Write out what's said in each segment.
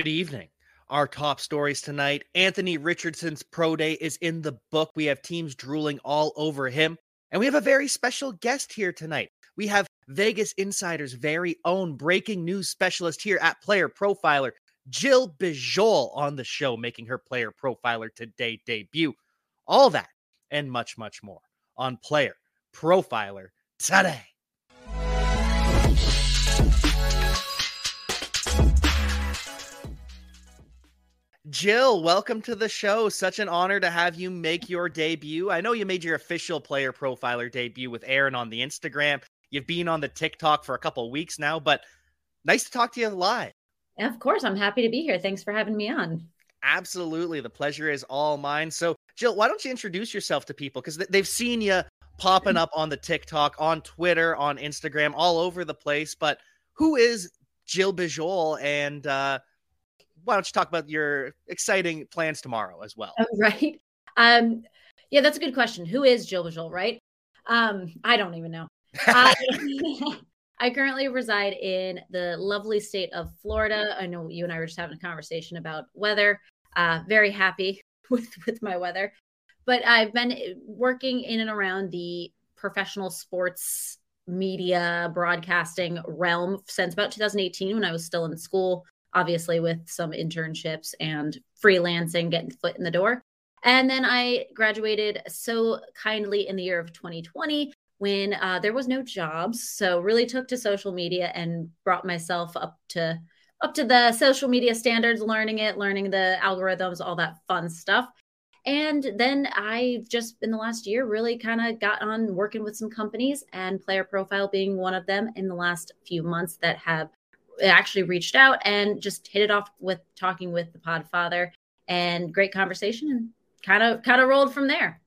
Good evening. Our top stories tonight Anthony Richardson's pro day is in the book. We have teams drooling all over him. And we have a very special guest here tonight. We have Vegas Insider's very own breaking news specialist here at Player Profiler, Jill Bijolle, on the show, making her Player Profiler Today debut. All that and much, much more on Player Profiler today. Jill, welcome to the show. Such an honor to have you make your debut. I know you made your official player profiler debut with Aaron on the Instagram. You've been on the TikTok for a couple weeks now, but nice to talk to you live. Of course, I'm happy to be here. Thanks for having me on. Absolutely. The pleasure is all mine. So, Jill, why don't you introduce yourself to people? Because they've seen you popping up on the TikTok, on Twitter, on Instagram, all over the place. But who is Jill Bijolle and uh, why don't you talk about your exciting plans tomorrow as well? Right. Um, yeah, that's a good question. Who is Jill Bijolle, right? Um, I don't even know. I, I currently reside in the lovely state of Florida. I know you and I were just having a conversation about weather. Uh, very happy with with my weather, but I've been working in and around the professional sports media broadcasting realm since about 2018 when I was still in school obviously with some internships and freelancing, getting foot in the door. And then I graduated so kindly in the year of 2020 when uh, there was no jobs. So really took to social media and brought myself up to up to the social media standards, learning it, learning the algorithms, all that fun stuff. And then I just in the last year really kind of got on working with some companies and player profile being one of them in the last few months that have actually reached out and just hit it off with talking with the Podfather and great conversation and kind of kind of rolled from there.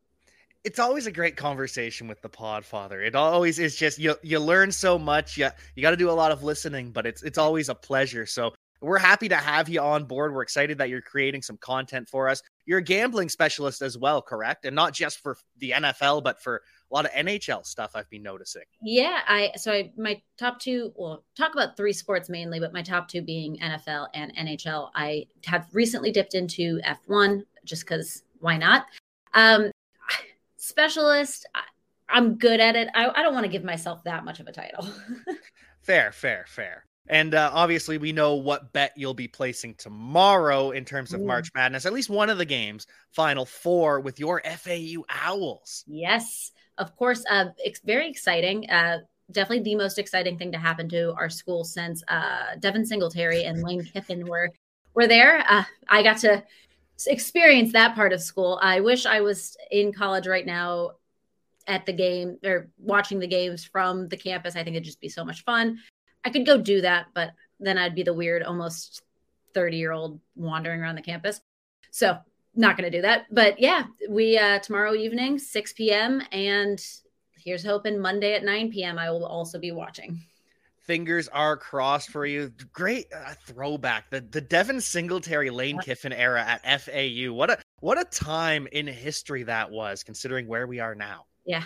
It's always a great conversation with the Podfather. It always is just you you learn so much. You you got to do a lot of listening, but it's it's always a pleasure. So we're happy to have you on board. We're excited that you're creating some content for us. You're a gambling specialist as well, correct? And not just for the NFL, but for a lot of NHL stuff I've been noticing. Yeah, I so I my top two well talk about three sports mainly, but my top two being NFL and NHL. I have recently dipped into F1 just because why not? Um specialist, I, am good at it. I, I don't want to give myself that much of a title. fair, fair, fair. And uh, obviously, we know what bet you'll be placing tomorrow in terms of Ooh. March Madness, at least one of the games, Final Four with your FAU Owls. Yes, of course. Uh, it's very exciting. Uh, definitely the most exciting thing to happen to our school since uh, Devin Singletary and Lane Kiffin were were there. Uh, I got to experience that part of school. I wish I was in college right now at the game or watching the games from the campus. I think it'd just be so much fun. I could go do that, but then I'd be the weird, almost 30 year old wandering around the campus. So not going to do that. But yeah, we uh, tomorrow evening, 6 p.m. And here's hoping Monday at 9 p.m. I will also be watching. Fingers are crossed for you. Great uh, throwback. The the Devin Singletary Lane Kiffin era at FAU. What a what a time in history that was, considering where we are now. Yeah,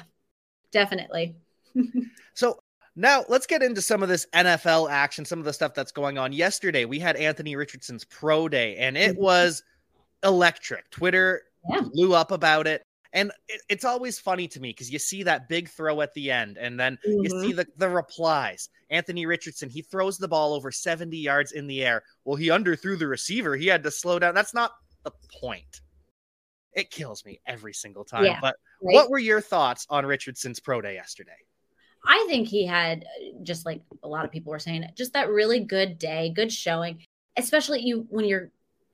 definitely. so now, let's get into some of this NFL action, some of the stuff that's going on. Yesterday, we had Anthony Richardson's pro day, and it mm-hmm. was electric. Twitter yeah. blew up about it. And it, it's always funny to me because you see that big throw at the end, and then mm-hmm. you see the, the replies. Anthony Richardson, he throws the ball over 70 yards in the air. Well, he underthrew the receiver. He had to slow down. That's not the point. It kills me every single time. Yeah, but right? what were your thoughts on Richardson's pro day yesterday? I think he had just like a lot of people were saying, just that really good day, good showing. Especially you when you're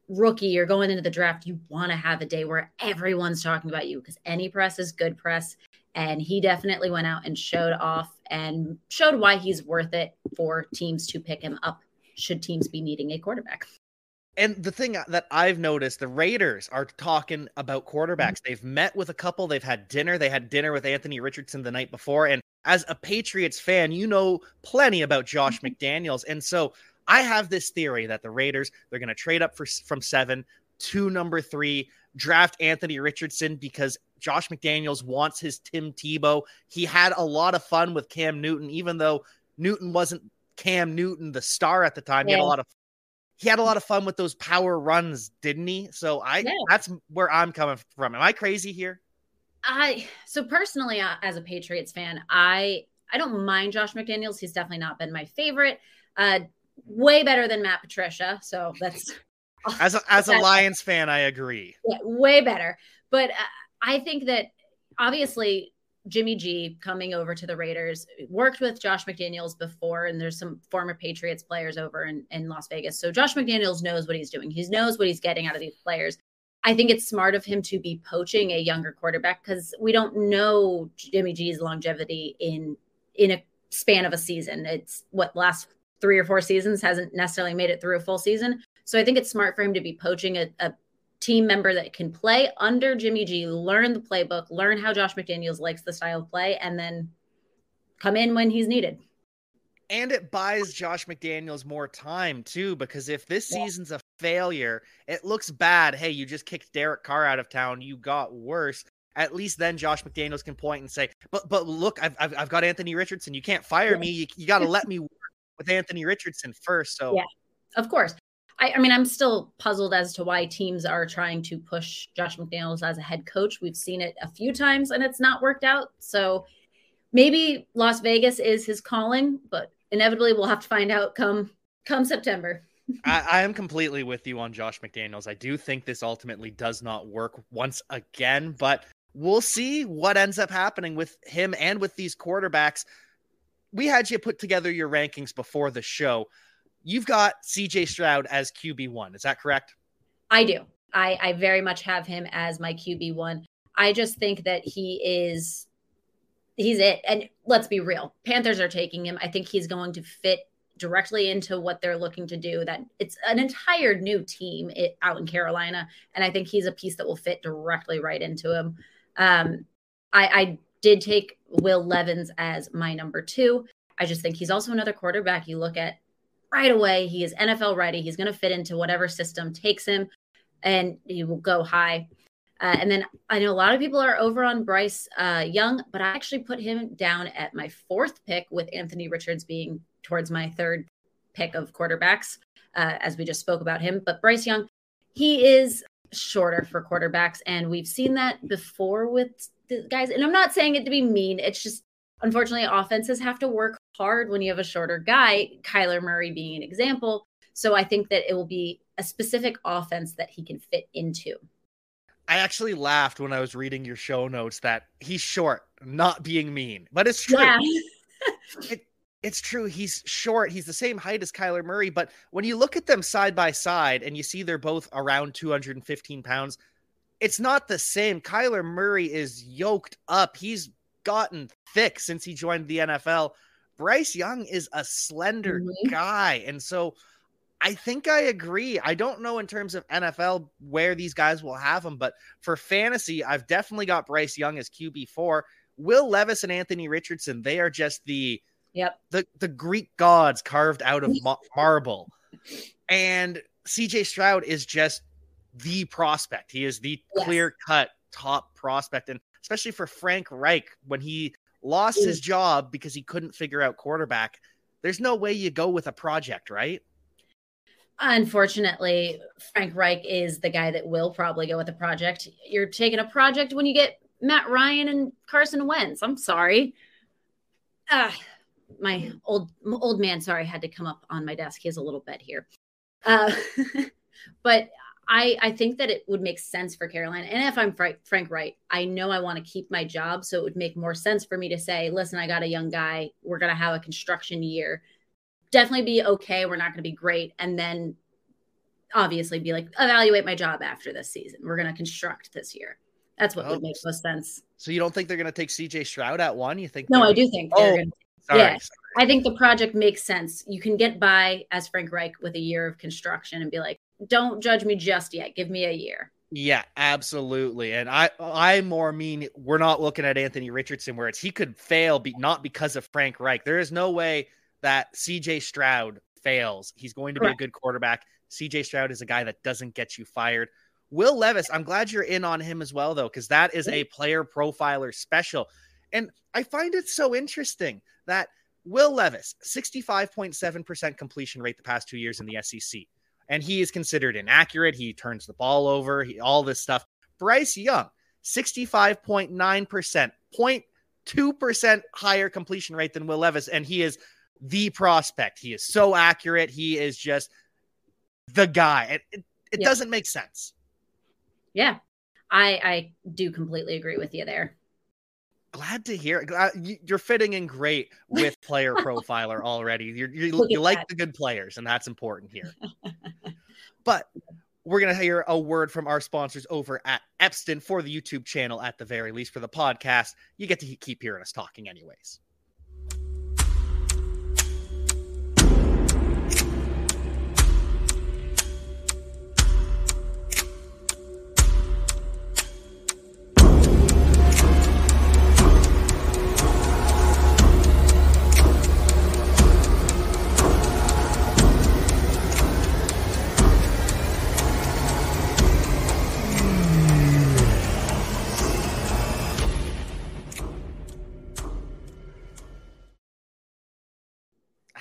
rookie, you're going into the draft, you want to have a day where everyone's talking about you because any press is good press. And he definitely went out and showed off and showed why he's worth it for teams to pick him up should teams be needing a quarterback. And the thing that I've noticed, the Raiders are talking about quarterbacks. Mm-hmm. They've met with a couple, they've had dinner. They had dinner with Anthony Richardson the night before. And as a Patriots fan, you know plenty about Josh mm-hmm. McDaniels. And so I have this theory that the Raiders, they're going to trade up for, from seven to number three, draft Anthony Richardson because Josh McDaniels wants his Tim Tebow. He had a lot of fun with Cam Newton, even though Newton wasn't Cam Newton, the star at the time. Yeah. He had a lot of he had a lot of fun with those power runs, didn't he? So I yeah. that's where I'm coming from. Am I crazy here? I so personally uh, as a Patriots fan, I I don't mind Josh McDaniels. He's definitely not been my favorite. Uh way better than Matt Patricia. So that's as a, as a Lions fan, I agree. Yeah, way better. But uh, I think that obviously Jimmy G coming over to the Raiders worked with Josh McDaniels before, and there's some former Patriots players over in, in Las Vegas. So Josh McDaniels knows what he's doing. He knows what he's getting out of these players. I think it's smart of him to be poaching a younger quarterback because we don't know Jimmy G's longevity in in a span of a season. It's what last three or four seasons hasn't necessarily made it through a full season. So I think it's smart for him to be poaching a, a team member that can play under Jimmy G, learn the playbook, learn how Josh McDaniels likes the style of play, and then come in when he's needed. And it buys Josh McDaniels more time too, because if this yeah. season's a failure, it looks bad. Hey, you just kicked Derek Carr out of town. You got worse. At least then Josh McDaniels can point and say, "But but look, I've I've, I've got Anthony Richardson. You can't fire me. You, you got to let me work with Anthony Richardson first. So yeah, of course. I, I, mean, I'm still puzzled as to why teams are trying to push Josh McDaniels as a head coach. We've seen it a few times and it's not worked out. So maybe Las Vegas is his calling, but inevitably we'll have to find out come come September. I, I, am completely with you on Josh McDaniels. I do think this ultimately does not work once again, but we'll see what ends up happening with him and with these quarterbacks. We had you put together your rankings before the show you've got CJ Stroud as QB1. Is that correct? I do. I, I very much have him as my QB1. I just think that he is he's it. And let's be real. Panthers are taking him. I think he's going to fit directly into what they're looking to do. That it's an entire new team out in Carolina, and I think he's a piece that will fit directly right into him. Um, I, I did take Will Levis as my number two. I just think he's also another quarterback. You look at right away. He is NFL ready. He's going to fit into whatever system takes him, and he will go high. Uh, and then I know a lot of people are over on Bryce uh, Young, but I actually put him down at my fourth pick, with Anthony Richards being towards my third pick of quarterbacks, uh, as we just spoke about him. But Bryce Young, he is shorter for quarterbacks, and we've seen that before with the guys. And I'm not saying it to be mean; it's just unfortunately offenses have to work hard when you have a shorter guy, Kyler Murray being an example. So I think that it will be a specific offense that he can fit into. I actually laughed when I was reading your show notes that he's short, not being mean, but it's true. Yeah. it, it's true. He's short. He's the same height as Kyler Murray, but when you look at them side by side and you see they're both around 215 pounds, it's not the same. Kyler Murray is yoked up. He's gotten thick since he joined the NFL. Bryce Young is a slender mm-hmm. guy. And so I think I agree. I don't know in terms of NFL where these guys will have him, but for fantasy, I've definitely got Bryce Young as QB4. Will Levis and Anthony Richardson, they are just the yep. the the Greek gods carved out of marble. And CJ Stroud is just the prospect. He is the yes. clear-cut top prospect and especially for Frank Reich when he lost his mm. job because he couldn't figure out quarterback. There's no way you go with a project, right? Unfortunately, Frank Reich is the guy that will probably go with a project. You're taking a project when you get Matt Ryan and Carson Wentz. I'm sorry. Ah, my old old man, sorry, had to come up on my desk. He has a little bed here. Uh, but I, I think that it would make sense for Carolina. And if I'm Frank, Frank I know I want to keep my job. So it would make more sense for me to say, listen, I got a young guy. We're going to have a construction year. Definitely be okay. We're not going to be great. And then obviously be like, evaluate my job after this season. We're going to construct this year. That's what oh, would make most sense. So you don't think they're going to take CJ Stroud at one? You think? No, I do think. Oh, gonna, sorry, yeah, sorry. I think the project makes sense. You can get by as Frank Reich with a year of construction and be like, don't judge me just yet. Give me a year. Yeah, absolutely. And I I more mean we're not looking at Anthony Richardson where it's he could fail be, not because of Frank Reich. There is no way that CJ Stroud fails. He's going to be a good quarterback. CJ Stroud is a guy that doesn't get you fired. Will Levis, I'm glad you're in on him as well though cuz that is a player profiler special. And I find it so interesting that Will Levis, 65.7% completion rate the past 2 years in the SEC and he is considered inaccurate. He turns the ball over, he, all this stuff. Bryce Young, 65.9%, 0.2% higher completion rate than Will Levis, and he is the prospect. He is so accurate. He is just the guy. It, it, it yeah. doesn't make sense. Yeah, I I do completely agree with you there. Glad to hear. Uh, you're fitting in great with Player Profiler already. You're, you you like that. the good players, and that's important here. but we're going to hear a word from our sponsors over at Epston for the YouTube channel, at the very least, for the podcast. You get to keep hearing us talking, anyways.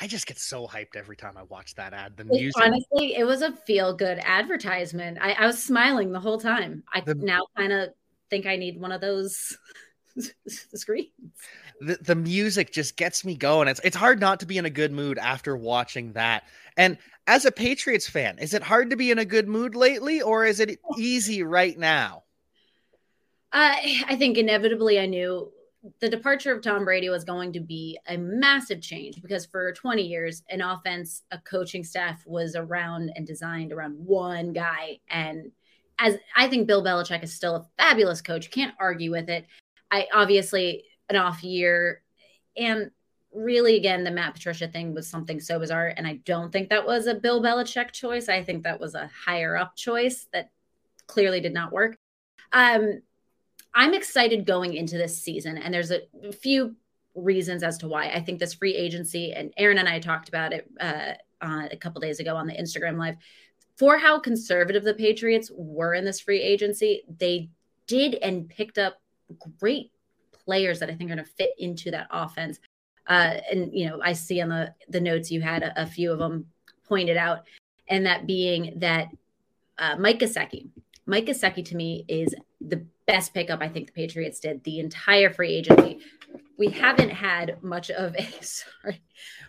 I just get so hyped every time I watch that ad. The music, honestly, it was a feel good advertisement. I, I, was smiling the whole time. I the, now kind of think I need one of those screens. The, the music just gets me going. It's it's hard not to be in a good mood after watching that. And as a Patriots fan, is it hard to be in a good mood lately, or is it easy right now? Uh, I think inevitably I knew the departure of Tom Brady was going to be a massive change because for 20 years, an offense, a coaching staff was around and designed around one guy. And as I think Bill Belichick is still a fabulous coach, can't argue with it. I obviously an off year. And really, again, the Matt Patricia thing was something so bizarre. And I don't think that was a Bill Belichick choice. I think that was a higher up choice that clearly did not work. Um, I'm excited going into this season, and there's a few reasons as to why. I think this free agency, and Aaron and I talked about it uh, uh, a couple days ago on the Instagram live. For how conservative the Patriots were in this free agency, they did and picked up great players that I think are going to fit into that offense. Uh, and you know, I see on the the notes you had a, a few of them pointed out, and that being that uh, Mike Gesicki. Mike Gesicki to me is the best pickup I think the Patriots did the entire free agency. We haven't had much of a sorry,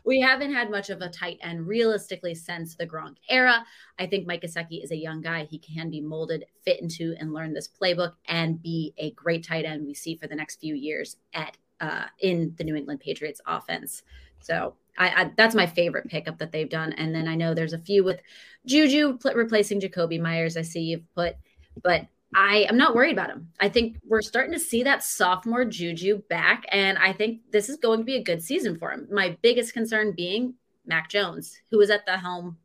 we haven't had much of a tight end realistically since the Gronk era. I think Mike Gesicki is a young guy. He can be molded, fit into, and learn this playbook and be a great tight end we see for the next few years at uh, in the New England Patriots offense. So I, I, that's my favorite pickup that they've done. And then I know there's a few with Juju replacing Jakobi Meyers. I see you've put, but I am not worried about him. I think we're starting to see that sophomore juju back, and I think this is going to be a good season for him. My biggest concern being Mac Jones, who is at the helm.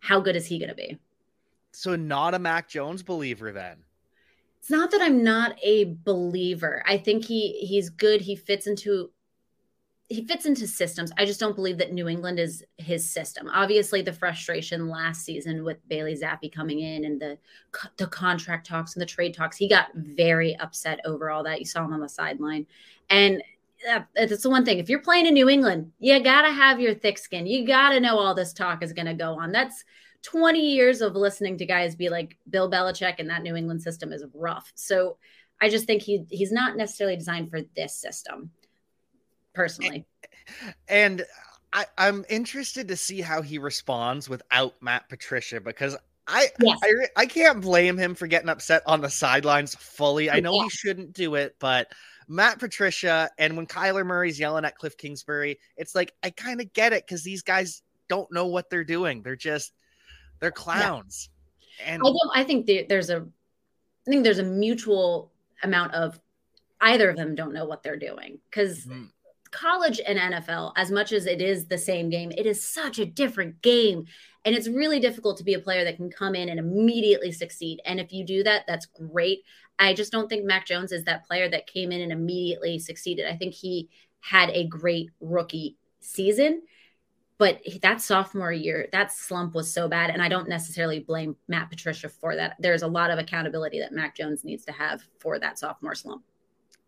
How good is he going to be? So, not a Mac Jones believer then? It's not that I'm not a believer. I think he he's good. He fits into he fits into systems. I just don't believe that New England is his system. Obviously, the frustration last season with Bailey Zappe coming in and the the contract talks and the trade talks, he got very upset over all that. You saw him on the sideline, and uh, that's the one thing. If you're playing in New England, you gotta have your thick skin. You gotta know all this talk is gonna go on. That's 20 years of listening to guys be like Bill Belichick and that New England system is rough. So I just think he he's not necessarily designed for this system personally. And I, I'm interested to see how he responds without Matt Patricia because I, yes. I I can't blame him for getting upset on the sidelines fully. I know yeah. he shouldn't do it, but Matt Patricia and when Kyler Murray's yelling at Cliff Kingsbury, it's like I kind of get it because these guys don't know what they're doing. They're just they're clowns. Yeah. And I don't. I think there's a I think there's a mutual amount of either of them don't know what they're doing because mm-hmm college and NFL, as much as it is the same game, it is such a different game. And it's really difficult to be a player that can come in and immediately succeed. And if you do that, that's great. I just don't think Mac Jones is that player that came in and immediately succeeded. I think he had a great rookie season, but that sophomore year, that slump was so bad. And I don't necessarily blame Matt Patricia for that. There's a lot of accountability that Mac Jones needs to have for that sophomore slump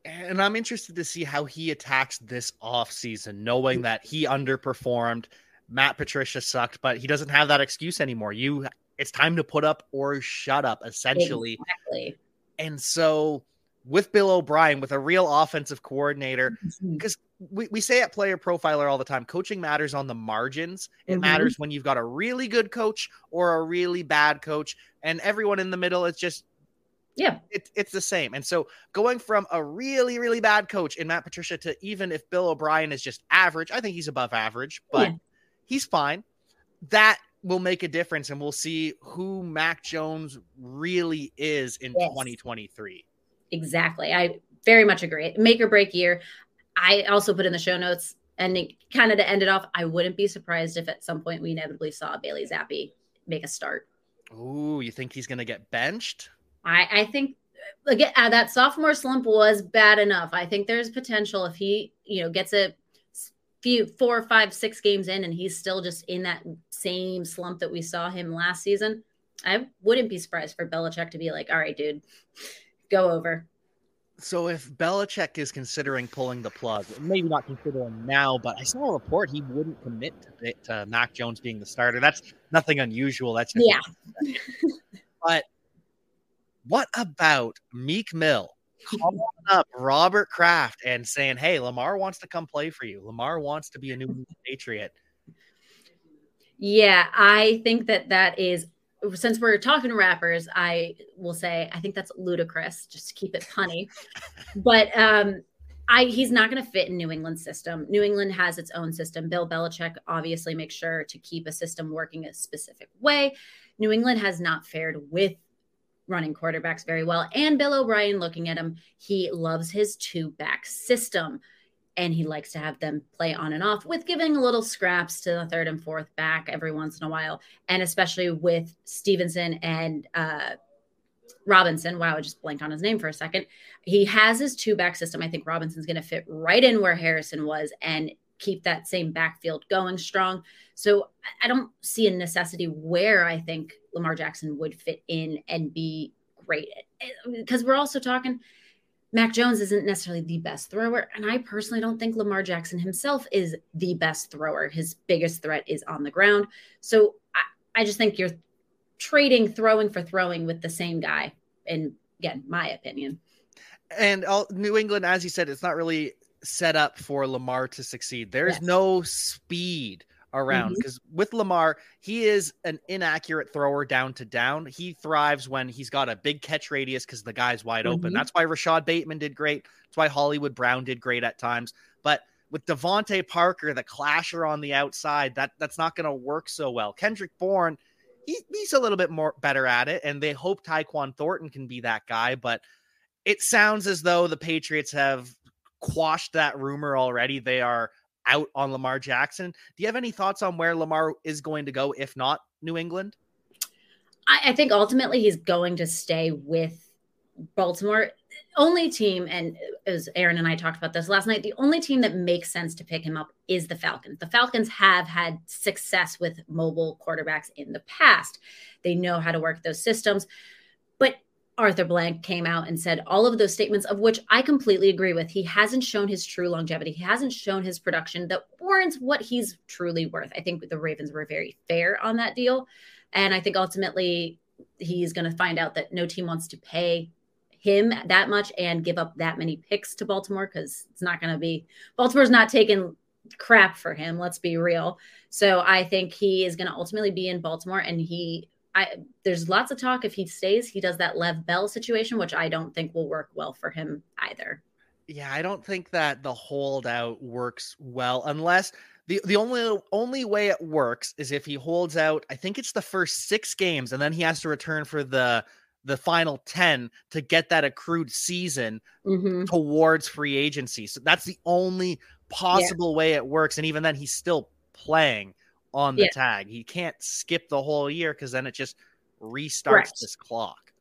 and I'm interested to see how he attacks this off season, knowing that he underperformed Matt Patricia sucked, but he doesn't have that excuse anymore. You it's time to put up or shut up, essentially. Exactly. And so with Bill O'Brien, with a real offensive coordinator, because Mm-hmm. we, we say at Player Profiler all the time, coaching matters on the margins. It Mhm. matters when you've got a really good coach or a really bad coach, and everyone in the middle is just Yeah. it, it's the same. And so going from a really, really bad coach in Matt Patricia to even if Bill O'Brien is just average, I think he's above average, but Yeah. he's fine. That will make a difference, and we'll see who Mac Jones really is in Yes. 2023. Exactly. I very much agree. Make or break year. I also put in the show notes and kind of to end it off, I wouldn't be surprised if at some point we inevitably saw Bailey Zappe make a start. Ooh, you think he's going to get benched? I, I think again uh, that sophomore slump was bad enough. I think there's potential if he, you know, gets a few four, five, six games in and he's still just in that same slump that we saw him last season. I wouldn't be surprised for Belichick to be like, all right, dude, go over. So if Belichick is considering pulling the plug, maybe not considering now, but I saw a report he wouldn't commit to, it, to Mac Jones being the starter. That's nothing unusual. That's just Yeah. But what about Meek Mill calling up Robert Kraft and saying, "Hey, Lamar wants to come play for you. Lamar wants to be a new Patriot." Yeah, I think that that is since we're talking rappers, I will say I think that's ludicrous, just to keep it punny. but um I he's not going to fit in New England's system. New England has its own system. Bill Belichick obviously makes sure to keep a system working a specific way. New England has not fared with running quarterbacks very well. And Bill O'Brien, looking at him, he loves his two back system and he likes to have them play on and off with giving a little scraps to the third and fourth back every once in a while. And especially with Stevenson and uh, Robinson. Wow, I just blanked on his name for a second. He has his two back system. I think Robinson's going to fit right in where Harrison was and keep that same backfield going strong. So I don't see a necessity where I think Lamar Jackson would fit in and be great. Because eh, we're also talking Mac Jones isn't necessarily the best thrower. And I personally don't think Lamar Jackson himself is the best thrower. His biggest threat is on the ground. So I, I just think you're trading throwing for throwing with the same guy. And again, my opinion. And all, New England, as you said, it's not really set up for Lamar to succeed. There's Yes. no speed around because with Lamar, he is an inaccurate thrower down to down. He thrives when he's got a big catch radius because the guy's wide open. Mhm. That's why Rashod Bateman did great. That's why Hollywood Brown did great at times. But with DeVante Parker, the clasher on the outside, that that's not going to work so well. Kendrick Bourne, he, he's a little bit more better at it, and they hope Tyquan Thornton can be that guy. But it sounds as though the Patriots have quashed that rumor already. They are out on Lamar Jackson. Do you have any thoughts on where Lamar is going to go, if not New England? I, I think ultimately he's going to stay with Baltimore. Only team, and as Aaron and I talked about this last night, the only team that makes sense to pick him up is the Falcons. The Falcons have had success with mobile quarterbacks in the past. They know how to work those systems. Arthur Blank came out and said all of those statements, of which I completely agree with. He hasn't shown his true longevity. He hasn't shown his production that warrants what he's truly worth. I think the Ravens were very fair on that deal. And I think ultimately he's going to find out that no team wants to pay him that much and give up that many picks to Baltimore because it's not going to be Baltimore's not taking crap for him. Let's be real. So I think he is going to ultimately be in Baltimore and he. I, there's lots of talk if he stays, he does that Lev Bell situation, which I don't think will work well for him either. Yeah, I don't think that the holdout works well unless the the only only way it works is if he holds out. I think it's the first six games, and then he has to return for the the final ten to get that accrued season Mm-hmm. towards free agency. So that's the only possible way it works, and even then, he's still playing on the Yeah. tag. He can't skip the whole year because then it just restarts Correct. this clock.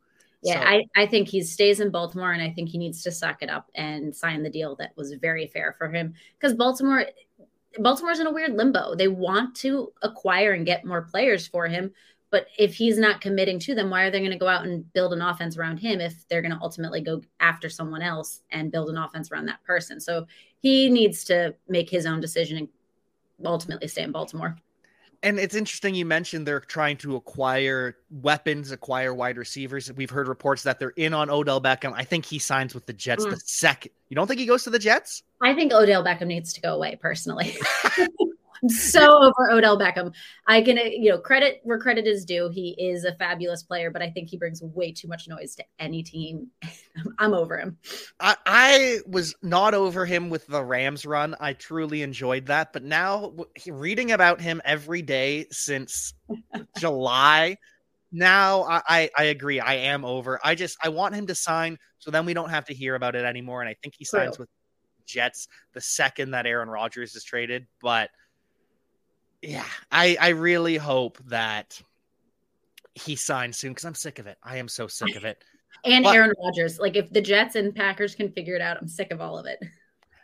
Yeah, So- I, I think he stays in Baltimore and I think he needs to suck it up and sign the deal that was very fair for him. Because Baltimore Baltimore's in a weird limbo. They want to acquire and get more players for him, but if he's not committing to them, why are they going to go out and build an offense around him if they're going to ultimately go after someone else and build an offense around that person? So he needs to make his own decision and ultimately stay in Baltimore. And it's interesting you mentioned they're trying to acquire weapons, acquire wide receivers. We've heard reports that they're in on Odell Beckham. I think he signs with the Jets mm. the second. You don't think he goes to the Jets? I think Odell Beckham needs to go away personally. I'm so over Odell Beckham. I can, you know, credit where credit is due. He is a fabulous player, but I think he brings way too much noise to any team. I'm over him. I, I, was not over him with the Rams run. I truly enjoyed that. But now reading about him every day since July, now I, I, I agree. I am over. I just I want him to sign so then we don't have to hear about it anymore. And I think he signs True. with Jets the second that Aaron Rodgers is traded. But yeah, I I really hope that he signs soon because I'm sick of it. I am so sick of it. and but, Aaron Rodgers, like if the Jets and Packers can figure it out, I'm sick of all of it.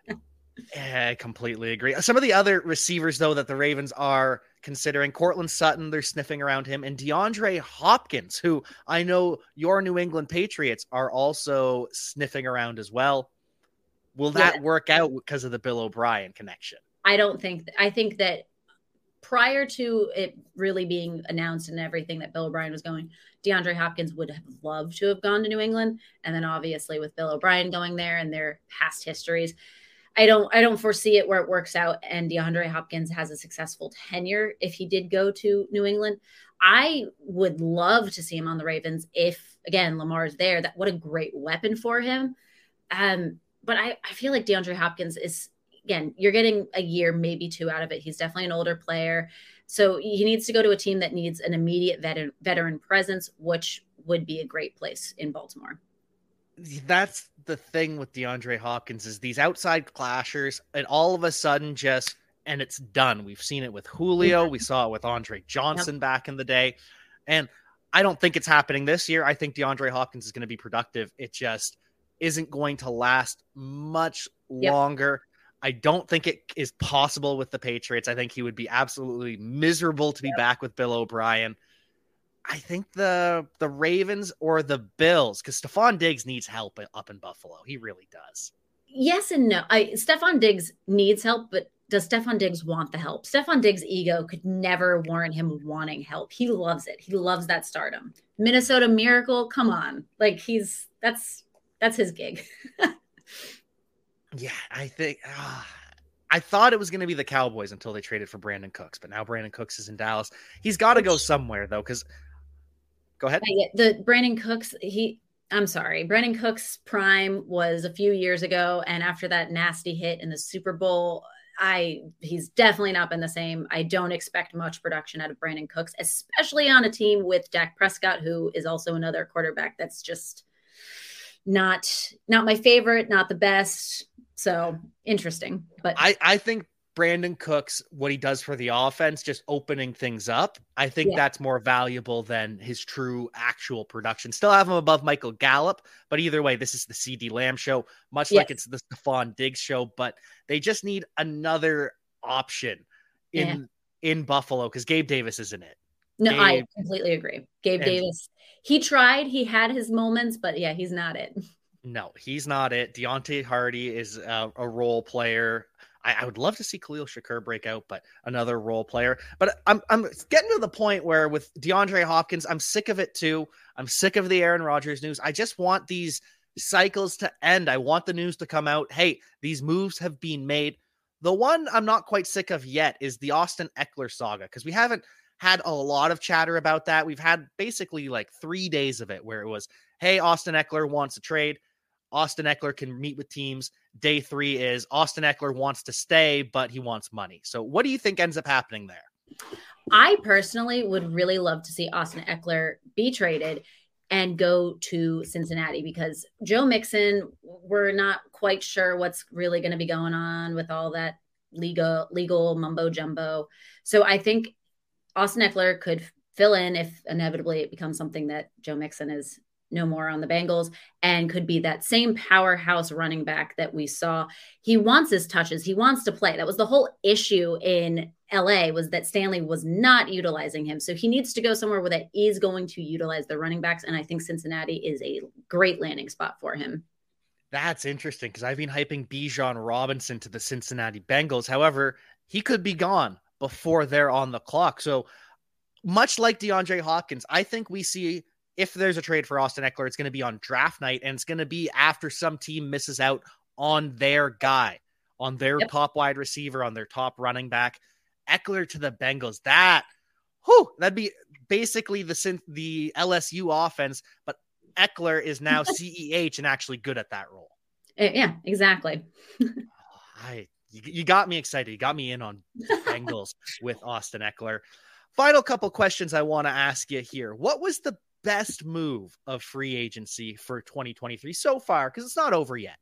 I completely agree. Some of the other receivers though that the Ravens are considering, Courtland Sutton, they're sniffing around him, and DeAndre Hopkins, who I know your New England Patriots are also sniffing around as well. Will that yeah. work out because of the Bill O'Brien connection? I don't think. I think that prior to it really being announced and everything that Bill O'Brien was going, DeAndre Hopkins would have loved to have gone to New England. And then obviously with Bill O'Brien going there and their past histories, I don't I don't foresee it where it works out and DeAndre Hopkins has a successful tenure if he did go to New England. I would love to see him on the Ravens if again Lamar's there. That what a great weapon for him. Um, but I, I feel like DeAndre Hopkins is again, you're getting a year, maybe two out of it. He's definitely an older player. So he needs to go to a team that needs an immediate veteran, veteran presence, which would be a great place in Baltimore. That's the thing with DeAndre Hopkins is these outside clashers, and all of a sudden just and it's done. We've seen it with Julio, we saw it with Andre Johnson yep. back in the day, and I don't think it's happening this year. I think DeAndre Hopkins is going to be productive. It just isn't going to last much yep. longer. I don't think it is possible with the Patriots. I think he would be absolutely miserable to be yeah. back with Bill O'Brien. I think the the Ravens or the Bills, because Stefon Diggs needs help up in Buffalo. He really does. Yes and no. I Stefon Diggs needs help, but does Stefon Diggs want the help? Stefon Diggs' ego could never warrant him wanting help. He loves it. He loves that stardom. Minnesota Miracle, come on. Like he's that's that's his gig. Yeah, I think uh, I thought it was going to be the Cowboys until they traded for Brandin Cooks, but now Brandin Cooks is in Dallas. He's got to go somewhere though, because go ahead. The Brandin Cooks, he. I'm sorry, Brandin Cooks' prime was a few years ago, and after that nasty hit in the Super Bowl, I he's definitely not been the same. I don't expect much production out of Brandin Cooks, especially on a team with Dak Prescott, who is also another quarterback that's just not not my favorite, not the best. So interesting. But I, I think Brandin Cooks, what he does for the offense, just opening things up, I think yeah. that's more valuable than his true actual production. Still have him above Michael Gallup, but either way, this is the CeeDee Lamb show, much yes. like it's the Stefon Diggs show, but they just need another option in yeah. in Buffalo because Gabe Davis isn't it. No, Gabe, I completely agree. Gabe Davis, he tried, he had his moments, but yeah, he's not it. No, he's not it. Deonte Harty is a, a role player. I, I, would love to see Khalil Shakir break out, but another role player. But I'm I'm getting to the point where with DeAndre Hopkins, I'm sick of it too. I'm sick of the Aaron Rodgers news. I just want these cycles to end. I want the news to come out. Hey, these moves have been made. The one I'm not quite sick of yet is the Austin Ekeler saga because we haven't had a lot of chatter about that. We've had basically like three days of it where it was, hey, Austin Ekeler wants a trade. Austin Ekeler can meet with teams. Day three is Austin Ekeler wants to stay, but he wants money. So, what do you think ends up happening there? I personally would really love to see Austin Ekeler be traded and go to Cincinnati because Joe Mixon, we're not quite sure what's really going to be going on with all that legal legal mumbo jumbo. So I think Austin Ekeler could fill in if inevitably it becomes something that Joe Mixon is no more on the Bengals and could be that same powerhouse running back that we saw. He wants his touches. He wants to play. That was the whole issue in LA was that Staley was not utilizing him. So he needs to go somewhere where that is going to utilize the running backs and I think Cincinnati is a great landing spot for him. That's interesting because I've been hyping Bijan Robinson to the Cincinnati Bengals. However, he could be gone before they're on the clock. So much like DeAndre Hopkins, I think we see if there's a trade for Austin Ekeler, it's going to be on draft night and it's going to be after some team misses out on their guy, on their yep. top wide receiver, on their top running back. Ekeler to the Bengals. That, whew, that'd be basically the the LSU offense, but Ekeler is now CEH and actually good at that role. Eh, yeah, exactly. I you, got me excited. You got me in on Bengals with Austin Ekeler. Final couple questions I want to ask you here. What was the best move of free agency for 2023 so far? Because it's not over yet.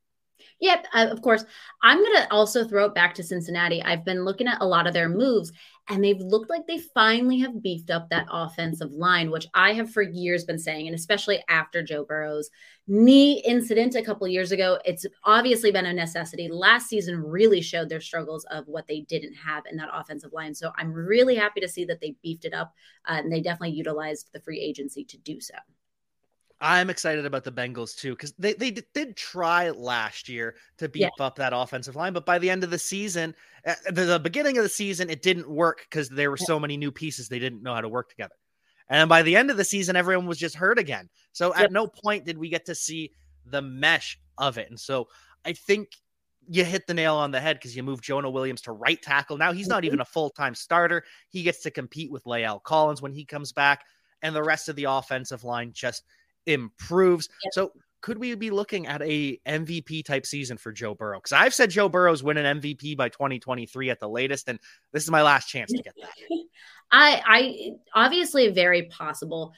Yep, uh, of course. I'm going to also throw it back to Cincinnati. I've been looking at a lot of their moves, and they've looked like they finally have beefed up that offensive line, which I have for years been saying, and especially after Joe Burrow's knee incident a couple years ago, it's obviously been a necessity. Last season really showed their struggles of what they didn't have in that offensive line. So I'm really happy to see that they beefed it up, uh, and they definitely utilized the free agency to do so. I'm excited about the Bengals too because they, they did try last year to beef yeah. up that offensive line, but by the end of the season, at the beginning of the season, it didn't work because there were so many new pieces they didn't know how to work together. And by the end of the season, everyone was just hurt again. So at no point did we get to see the mesh of it. And so I think you hit the nail on the head because you move Jonah Williams to right tackle. Now he's not mm-hmm. even a full time starter. He gets to compete with La'el Collins when he comes back, and the rest of the offensive line just improves. Yep. So could we be looking at a MVP type season for Joe Burrow? Because I've said Joe Burrow's win an MVP by 2023 at the latest, and this is my last chance to get that. I, I obviously very possible.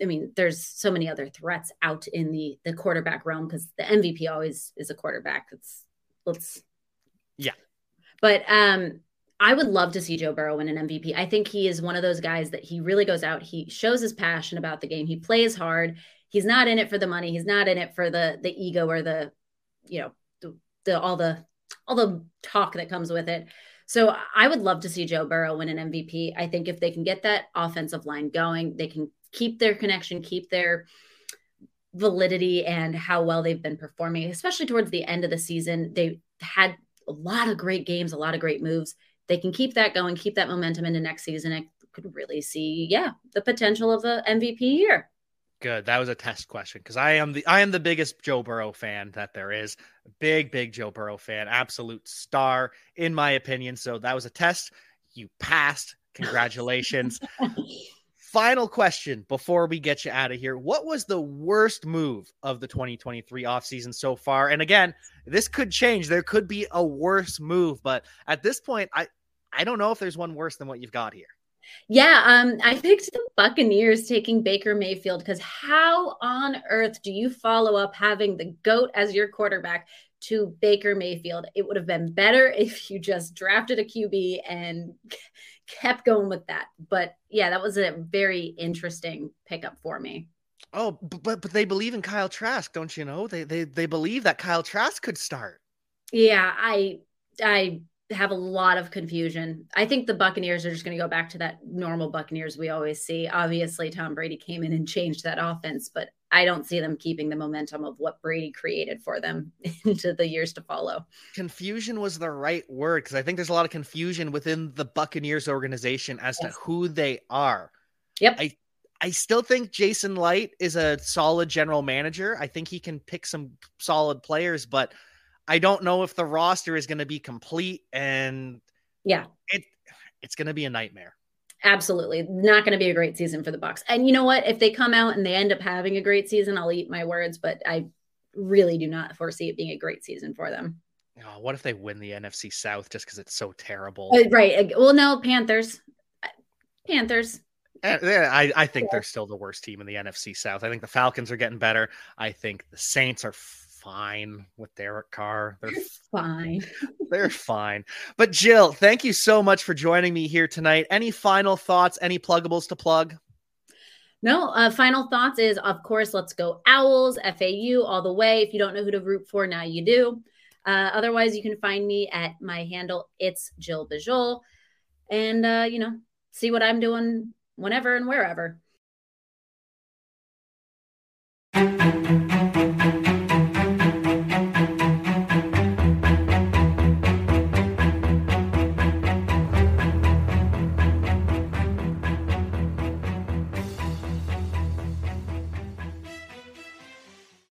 I mean, there's so many other threats out in the the quarterback realm because the MVP always is a quarterback. It's let's yeah. But um I would love to see Joe Burrow win an MVP. I think he is one of those guys that he really goes out, he shows his passion about the game. He plays hard. He's not in it for the money. He's not in it for the the ego or the you know, the, the all the all the talk that comes with it. So I would love to see Joe Burrow win an MVP. I think if they can get that offensive line going, they can keep their connection, keep their validity and how well they've been performing, especially towards the end of the season. They had a lot of great games, a lot of great moves they can keep that going, keep that momentum into next season, I could really see, yeah, the potential of the MVP here. Good. That was a test question because I am the I am the biggest Joe Burrow fan that there is. Big, big Joe Burrow fan, absolute star in my opinion. So that was a test. You passed. Congratulations. Final question before we get you out of here. What was the worst move of the 2023 offseason so far? And again, this could change. There could be a worse move, but at this point, I I don't know if there's one worse than what you've got here. Yeah, um, I picked the Buccaneers taking Baker Mayfield because how on earth do you follow up having the GOAT as your quarterback to Baker Mayfield? It would have been better if you just drafted a QB and kept going with that. But yeah, that was a very interesting pickup for me. Oh, but but they believe in Kyle Trask, don't you know? They they they believe that Kyle Trask could start. Yeah, I I have a lot of confusion. I think the Buccaneers are just going to go back to that normal Buccaneers we always see. Obviously, Tom Brady came in and changed that offense, but I don't see them keeping the momentum of what Brady created for them into the years to follow. Confusion was the right word because I think there's a lot of confusion within the Buccaneers organization as yes. to who they are. Yep. I I still think Jason Licht is a solid general manager. I think he can pick some solid players, but I don't know if the roster is going to be complete and yeah, it it's going to be a nightmare. Absolutely. Not going to be a great season for the Bucks. And you know what? If they come out and they end up having a great season, I'll eat my words, but I really do not foresee it being a great season for them. Oh, what if they win the NFC South just because it's so terrible? Uh, right. Well, no, Panthers. Panthers. Eh, I, I think they're still the worst team in the NFC South. I think the Falcons are getting better. I think the Saints are fine with Derek Carr. They're fine. they're fine. But Jill, thank you so much for joining me here tonight. Any final thoughts? Any pluggables to plug? No, uh, final thoughts is of course, let's go Owls, FAU all the way. If you don't know who to root for, now you do. Uh, otherwise, you can find me at my handle, it's Jill Bijolle, and uh, you know, see what I'm doing whenever and wherever.